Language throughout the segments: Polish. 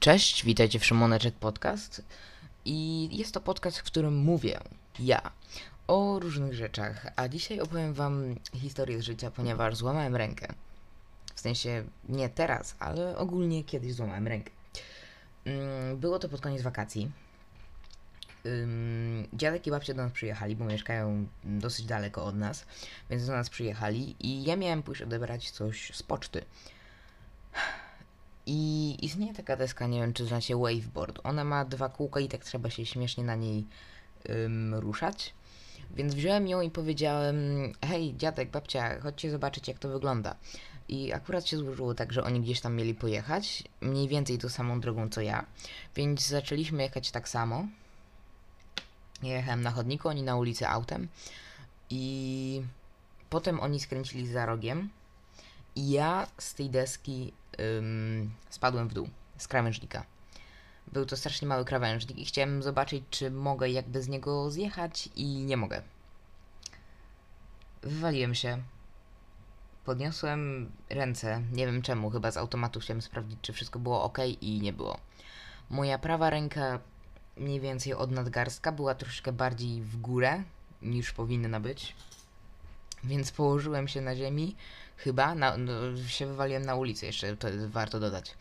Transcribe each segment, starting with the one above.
Cześć, witajcie w Szymoneczek Podcast. I jest to podcast, w którym mówię ja o różnych rzeczach, a dzisiaj opowiem wam historię z życia, ponieważ złamałem rękę. W sensie nie teraz, ale ogólnie kiedyś złamałem rękę. Mm, Było to pod koniec wakacji. Dziadek i babcia do nas przyjechali, bo mieszkają dosyć daleko od nas, więc do nas przyjechali i ja miałem pójść odebrać coś z poczty. I istnieje taka deska, nie wiem czy znacie Waveboard. Ona ma dwa kółka i tak trzeba się śmiesznie na niej ym, ruszać. Więc wziąłem ją i powiedziałem: Hej, dziadek, babcia, chodźcie zobaczyć, jak to wygląda. I akurat się złożyło tak, że oni gdzieś tam mieli pojechać, mniej więcej tą samą drogą co ja, więc zaczęliśmy jechać tak samo. Jechałem na chodniku, oni na ulicy autem i potem oni skręcili za rogiem i ja z tej deski ym, spadłem w dół, z krawężnika. Był to strasznie mały krawężnik i chciałem zobaczyć, czy mogę jakby z niego zjechać i nie mogę. Wywaliłem się. Podniosłem ręce, nie wiem czemu, chyba z automatu chciałem sprawdzić, czy wszystko było ok i nie było. Moja prawa ręka, mniej więcej od nadgarstka, była troszkę bardziej w górę niż powinna być. Więc położyłem się na ziemi, chyba, na, no, się wywaliłem na ulicy, jeszcze to warto dodać.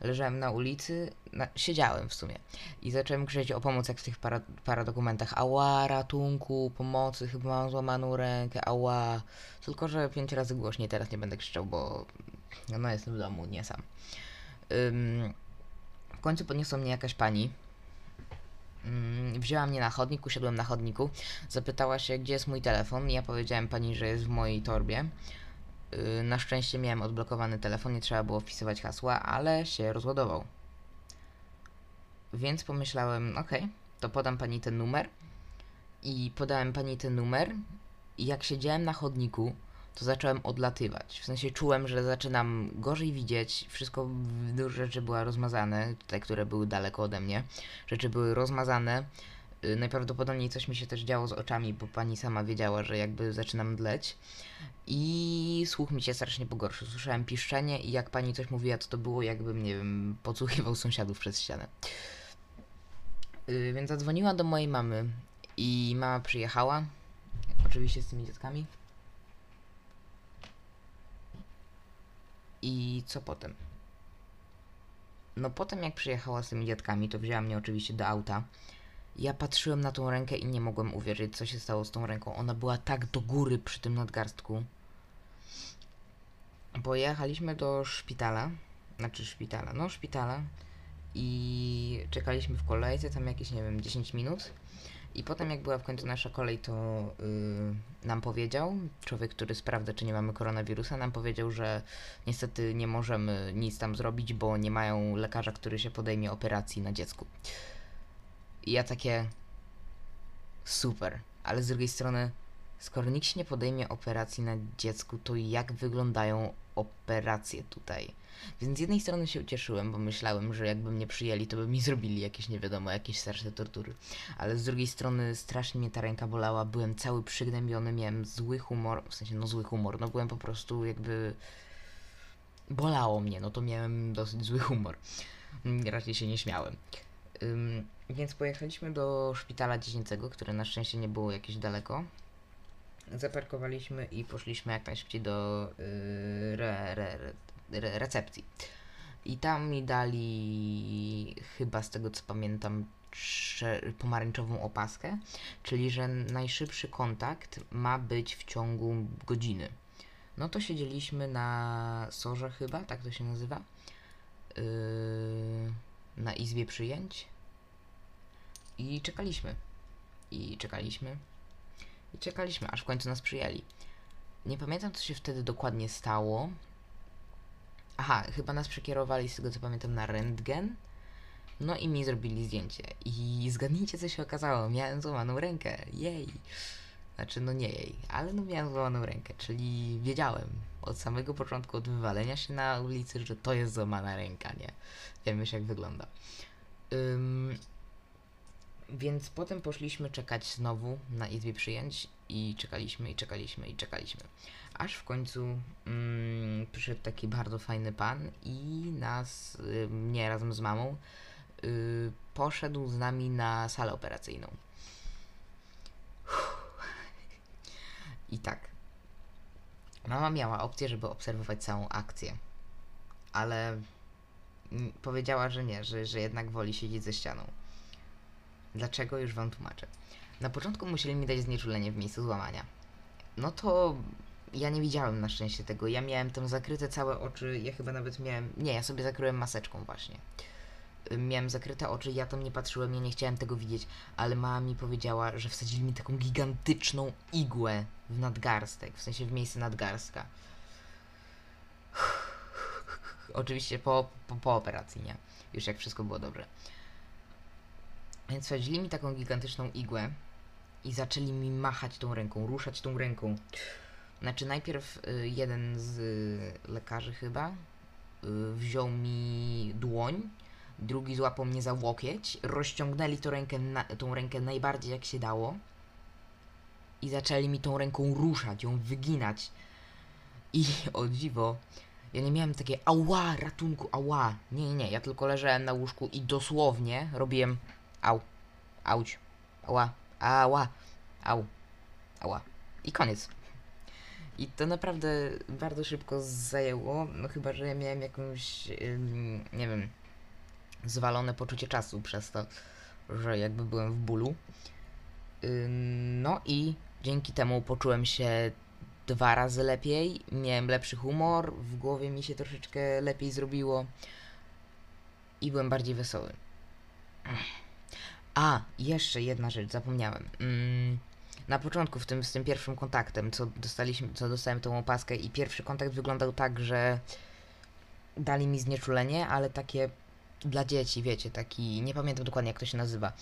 Leżałem na ulicy, na, siedziałem w sumie i zacząłem krzyczeć o pomoc, jak w tych para, paradokumentach. Ała, ratunku, pomocy, chyba mam złamaną rękę, ała. Tylko, że pięć razy głośniej teraz nie będę krzyczał, bo no, jestem w domu, nie sam. Ym, w końcu podniosła mnie jakaś pani, Mm, Wzięła mnie na chodnik, usiadłem na chodniku. Zapytała się, gdzie jest mój telefon. Ja powiedziałem pani, że jest w mojej torbie. Yy, Na szczęście miałem odblokowany telefon, nie trzeba było wpisywać hasła, ale się rozładował. Więc pomyślałem, okej, to podam pani ten numer. I podałem pani ten numer. I jak siedziałem na chodniku, to zacząłem odlatywać. W sensie czułem, że zaczynam gorzej widzieć. Wszystko, dużo rzeczy były rozmazane, te, które były daleko ode mnie. Rzeczy były rozmazane. Y, Najprawdopodobniej coś mi się też działo z oczami, bo pani sama wiedziała, że jakby zaczynam dleć. I słuch mi się strasznie pogorszył. Słyszałem piszczenie i jak pani coś mówiła, to to było jakbym, nie wiem, podsłuchiwał sąsiadów przez ścianę. Y, Więc zadzwoniła do mojej mamy i mama przyjechała. Oczywiście z tymi dzieckami. I co potem? No potem jak przyjechała z tymi dziadkami, to wzięła mnie oczywiście do auta. Ja patrzyłem na tą rękę i nie mogłem uwierzyć, co się stało z tą ręką. Ona była tak do góry przy tym nadgarstku. Pojechaliśmy do szpitala, znaczy szpitala, no szpitala i czekaliśmy w kolejce tam jakieś, nie wiem, 10 minut. I potem jak była w końcu nasza kolej, to yy, nam powiedział, człowiek, który sprawdza, czy nie mamy koronawirusa, nam powiedział, że niestety nie możemy nic tam zrobić, bo nie mają lekarza, który się podejmie operacji na dziecku. I ja takie super, ale z drugiej strony, skoro nikt się nie podejmie operacji na dziecku, to jak wyglądają operacje tutaj? Więc z jednej strony się ucieszyłem, bo myślałem, że jakby mnie przyjęli, to by mi zrobili jakieś nie wiadomo, jakieś straszne tortury. Ale z drugiej strony strasznie mnie ta ręka bolała, byłem cały przygnębiony, miałem zły humor, w sensie no zły humor, no byłem po prostu jakby... Bolało mnie, no to miałem dosyć zły humor. Mm, Raczej się nie śmiałem. Ym, więc pojechaliśmy do szpitala dziecięcego, które na szczęście nie było jakieś daleko. Zaparkowaliśmy i poszliśmy jak najszybciej do yy, re, re, re, re, recepcji. I tam mi dali, chyba z tego co pamiętam, pomarańczową opaskę, czyli że najszybszy kontakt ma być w ciągu godziny. No to siedzieliśmy na sorze chyba, tak to się nazywa, yy, na izbie przyjęć i czekaliśmy. I czekaliśmy. I czekaliśmy, aż w końcu nas przyjęli. Nie pamiętam, co się wtedy dokładnie stało. Aha, chyba nas przekierowali, z tego co pamiętam, na rentgen. No i mi zrobili zdjęcie. I zgadnijcie, co się okazało. Miałem złamaną rękę. Jej. Znaczy, no nie jej, ale no miałem złamaną rękę, czyli wiedziałem od samego początku, od wywalenia się na ulicy, że to jest złamana ręka, nie? Wiem już jak wygląda. Ym, Więc potem poszliśmy czekać znowu na izbie przyjęć i czekaliśmy, i czekaliśmy, i czekaliśmy. Aż w końcu mm, przyszedł taki bardzo fajny pan i nas, y, mnie razem z mamą, y, poszedł z nami na salę operacyjną. I tak. Mama miała opcję, żeby obserwować całą akcję, ale mm, powiedziała, że nie, że, że jednak woli siedzieć ze ścianą. Dlaczego? Już wam tłumaczę. Na początku musieli mi dać znieczulenie w miejscu złamania. No to ja nie widziałem na szczęście tego. Ja miałem tam zakryte całe oczy. Ja chyba nawet miałem. Nie, ja sobie zakryłem maseczką właśnie. Miałem zakryte oczy, ja tam nie patrzyłem, ja nie chciałem tego widzieć, ale mama mi powiedziała, że wsadzili mi taką gigantyczną igłę w nadgarstek, w sensie w miejsce nadgarstka. Oczywiście po, po, po operacji, nie? Już jak wszystko było dobrze. Więc wsadzili mi taką gigantyczną igłę i zaczęli mi machać tą ręką, ruszać tą ręką. Znaczy najpierw y, jeden z lekarzy chyba y, wziął mi dłoń, drugi złapał mnie za łokieć, rozciągnęli tą rękę, tą rękę najbardziej jak się dało i zaczęli mi tą ręką ruszać, ją wyginać. I o dziwo, ja nie miałem takie ała, ratunku, ała. Nie, nie, nie, ja tylko leżałem na łóżku i dosłownie robiłem au, auć, ała, ała, au, ała. I koniec. I to naprawdę bardzo szybko zajęło, no chyba, że ja miałem jakąś, nie wiem, zwalone poczucie czasu przez to, że jakby byłem w bólu. No i dzięki temu poczułem się dwa razy lepiej, miałem lepszy humor, w głowie mi się troszeczkę lepiej zrobiło i byłem bardziej wesoły. A, jeszcze jedna rzecz, zapomniałem. Mm, na początku, w tym, z tym pierwszym kontaktem, co dostaliśmy, co dostałem tą opaskę i pierwszy kontakt wyglądał tak, że dali mi znieczulenie, ale takie dla dzieci, wiecie, taki, nie pamiętam dokładnie jak to się nazywa.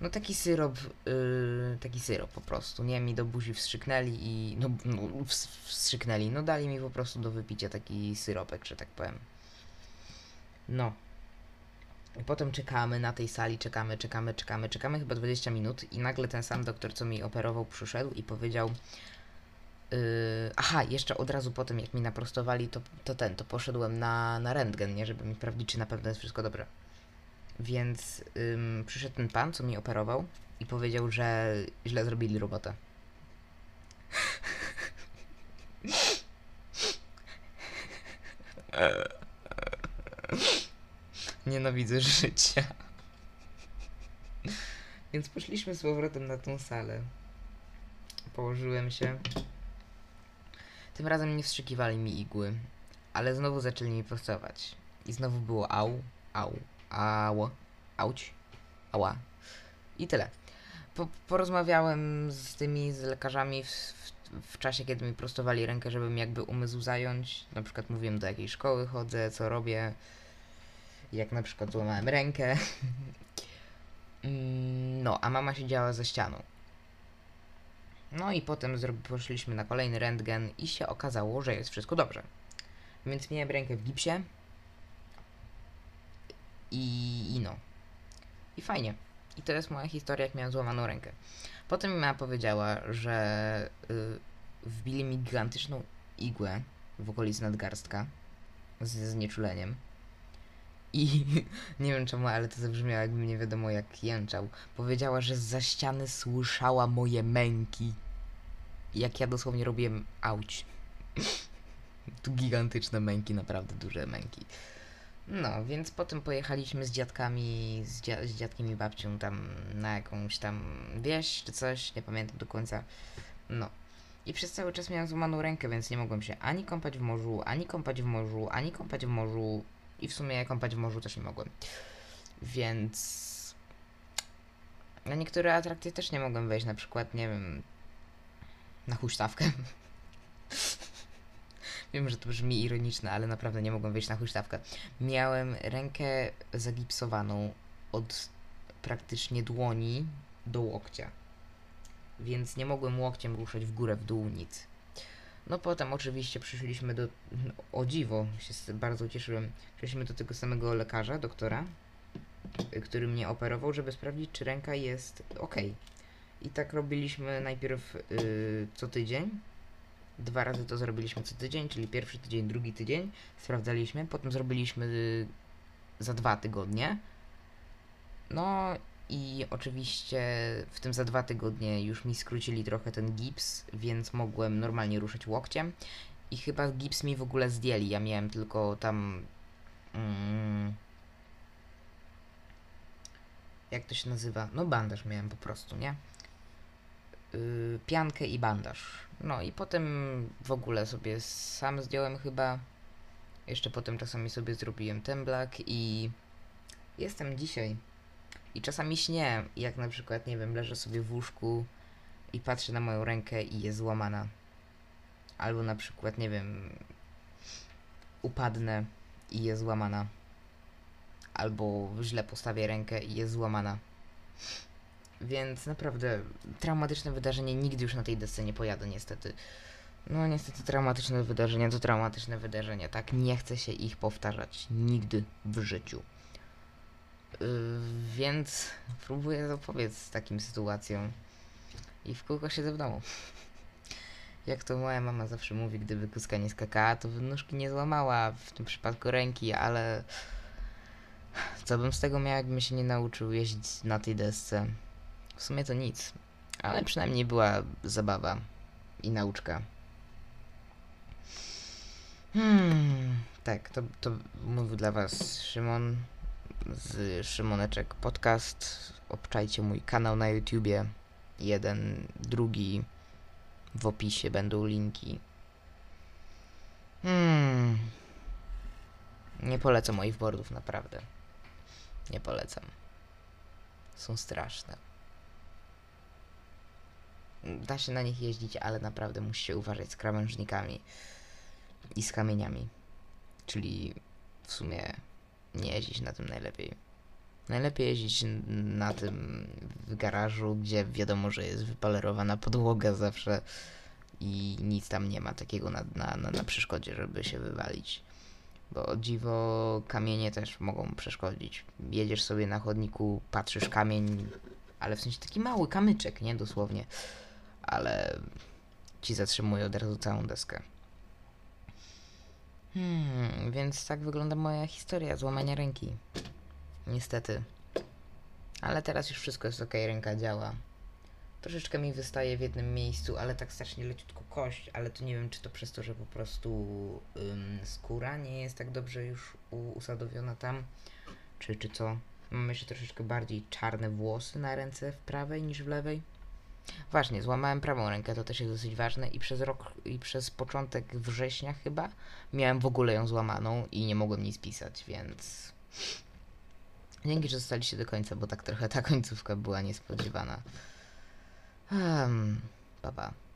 No taki syrop, yy, taki syrop po prostu, nie, mi do buzi wstrzyknęli i, no, no ws- wstrzyknęli, no dali mi po prostu do wypicia taki syropek, że tak powiem. No. I potem czekamy na tej sali, czekamy, czekamy, czekamy, czekamy chyba 20 minut i nagle ten sam doktor, co mi operował, przyszedł i powiedział yy, aha, jeszcze od razu po tym, jak mi naprostowali, to, to ten, to poszedłem na, na rentgen, nie, żeby mi sprawdzić, czy na pewno jest wszystko dobre. Więc przyszedł ten pan, co mi operował i powiedział, że źle zrobili robotę. Nienawidzę życia. Więc poszliśmy z powrotem na tą salę. Położyłem się. Tym razem nie wstrzykiwali mi igły, ale znowu zaczęli mi prostować. I znowu było au, au, au, auć, ała. I tyle. Po, porozmawiałem z tymi z lekarzami w, w, w czasie, kiedy mi prostowali rękę, żebym jakby umysł zająć. Na przykład mówiłem do jakiej szkoły chodzę, co robię. Jak na przykład złamałem rękę. Mm, no, a mama siedziała za ścianą. No i potem poszliśmy na kolejny rentgen i się okazało, że jest wszystko dobrze. Więc miałem rękę w gipsie. I, i no. I fajnie. I to jest moja historia, jak miałem złamaną rękę. Potem mama powiedziała, że y, wbili mi gigantyczną igłę w okolicy nadgarstka ze znieczuleniem. I nie wiem czemu, ale to zabrzmiało jakbym nie wiadomo jak jęczał. Powiedziała, że za ściany słyszała moje męki. Jak ja dosłownie robiłem auć. tu gigantyczne męki, naprawdę duże męki. No, więc potem pojechaliśmy z dziadkami, z, dzia- z dziadkiem i babcią tam na jakąś tam wieś czy coś, nie pamiętam do końca. No. I przez cały czas miałem złamaną rękę, więc nie mogłem się ani kąpać w morzu, ani kąpać w morzu, ani kąpać w morzu. I w sumie kąpać w morzu też nie mogłem. Więc... Na niektóre atrakcje też nie mogłem wejść, na przykład, nie wiem, na huśtawkę. Wiem, że to brzmi ironiczne, ale naprawdę nie mogłem wejść na huśtawkę. Miałem rękę zagipsowaną od praktycznie dłoni do łokcia. Więc nie mogłem łokciem ruszać w górę, w dół, nic. No potem oczywiście przyszliśmy do... O dziwo, się bardzo cieszyłem. Przyszliśmy do tego samego lekarza, doktora. y, który mnie operował, żeby sprawdzić, czy ręka jest ok. I tak robiliśmy najpierw y, co tydzień. Dwa razy to zrobiliśmy co tydzień, czyli pierwszy tydzień, drugi tydzień. Sprawdzaliśmy, potem zrobiliśmy y, za dwa tygodnie. No i oczywiście w tym za dwa tygodnie już mi skrócili trochę ten gips, więc mogłem normalnie ruszyć łokciem. I chyba gips mi w ogóle zdjęli. Ja miałem tylko tam. Mm, jak to się nazywa? No, bandaż miałem po prostu, nie? Yy, piankę i bandaż. No i potem w ogóle sobie sam zdjąłem chyba. Jeszcze potem czasami sobie zrobiłem temblak i jestem dzisiaj. I czasami śnię, jak na przykład, nie wiem, leżę sobie w łóżku i patrzę na moją rękę i jest złamana. Albo na przykład, nie wiem, upadnę i jest złamana. Albo źle postawię rękę i jest złamana. Więc naprawdę traumatyczne wydarzenie nigdy już na tej desce nie pojadę niestety. No niestety traumatyczne wydarzenia to traumatyczne wydarzenia, tak? Nie chcę się ich powtarzać nigdy w życiu. Yy, więc próbuję zapobiec takim sytuacjom. I w kółko siedzę w domu. Jak to moja mama zawsze mówi, gdyby kuska nie skakała, to by nóżki nie złamała, w tym przypadku ręki, ale co bym z tego miał, jakbym się nie nauczył jeździć na tej desce? W sumie to nic, ale przynajmniej była zabawa i nauczka. Hmm, tak, to, to mówił dla was Szymon z Szymoneczek Podcast. Obczajcie mój kanał na YouTubie. Jeden, drugi. W opisie będą linki. Hmm. Nie polecam moich boardów, naprawdę. Nie polecam. Są straszne. Da się na nich jeździć, ale naprawdę musi się uważać z krawężnikami i z kamieniami. Czyli w sumie nie jeździć na tym najlepiej. Najlepiej jeździć na tym w garażu, gdzie wiadomo, że jest wypolerowana podłoga zawsze i nic tam nie ma takiego na, na, na, na przeszkodzie, żeby się wywalić. Bo dziwo kamienie też mogą przeszkodzić. Jedziesz sobie na chodniku, patrzysz kamień, ale w sensie taki mały kamyczek, nie dosłownie, ale ci zatrzymuje od razu całą deskę. Hmm, więc tak wygląda moja historia złamania ręki. Niestety. Ale teraz już wszystko jest ok, ręka działa. Troszeczkę mi wystaje w jednym miejscu, ale tak strasznie leciutko kość, ale to nie wiem, czy to przez to, że po prostu ym, skóra nie jest tak dobrze już usadowiona tam, czy, czy co. Mam jeszcze troszeczkę bardziej czarne włosy na ręce w prawej niż w lewej. Właśnie, złamałem prawą rękę, to też jest dosyć ważne i przez rok, i przez początek września chyba miałem w ogóle ją złamaną i nie mogłem nic pisać, więc dzięki, że zostaliście do końca, bo tak trochę ta końcówka była niespodziewana. Um, pa, pa.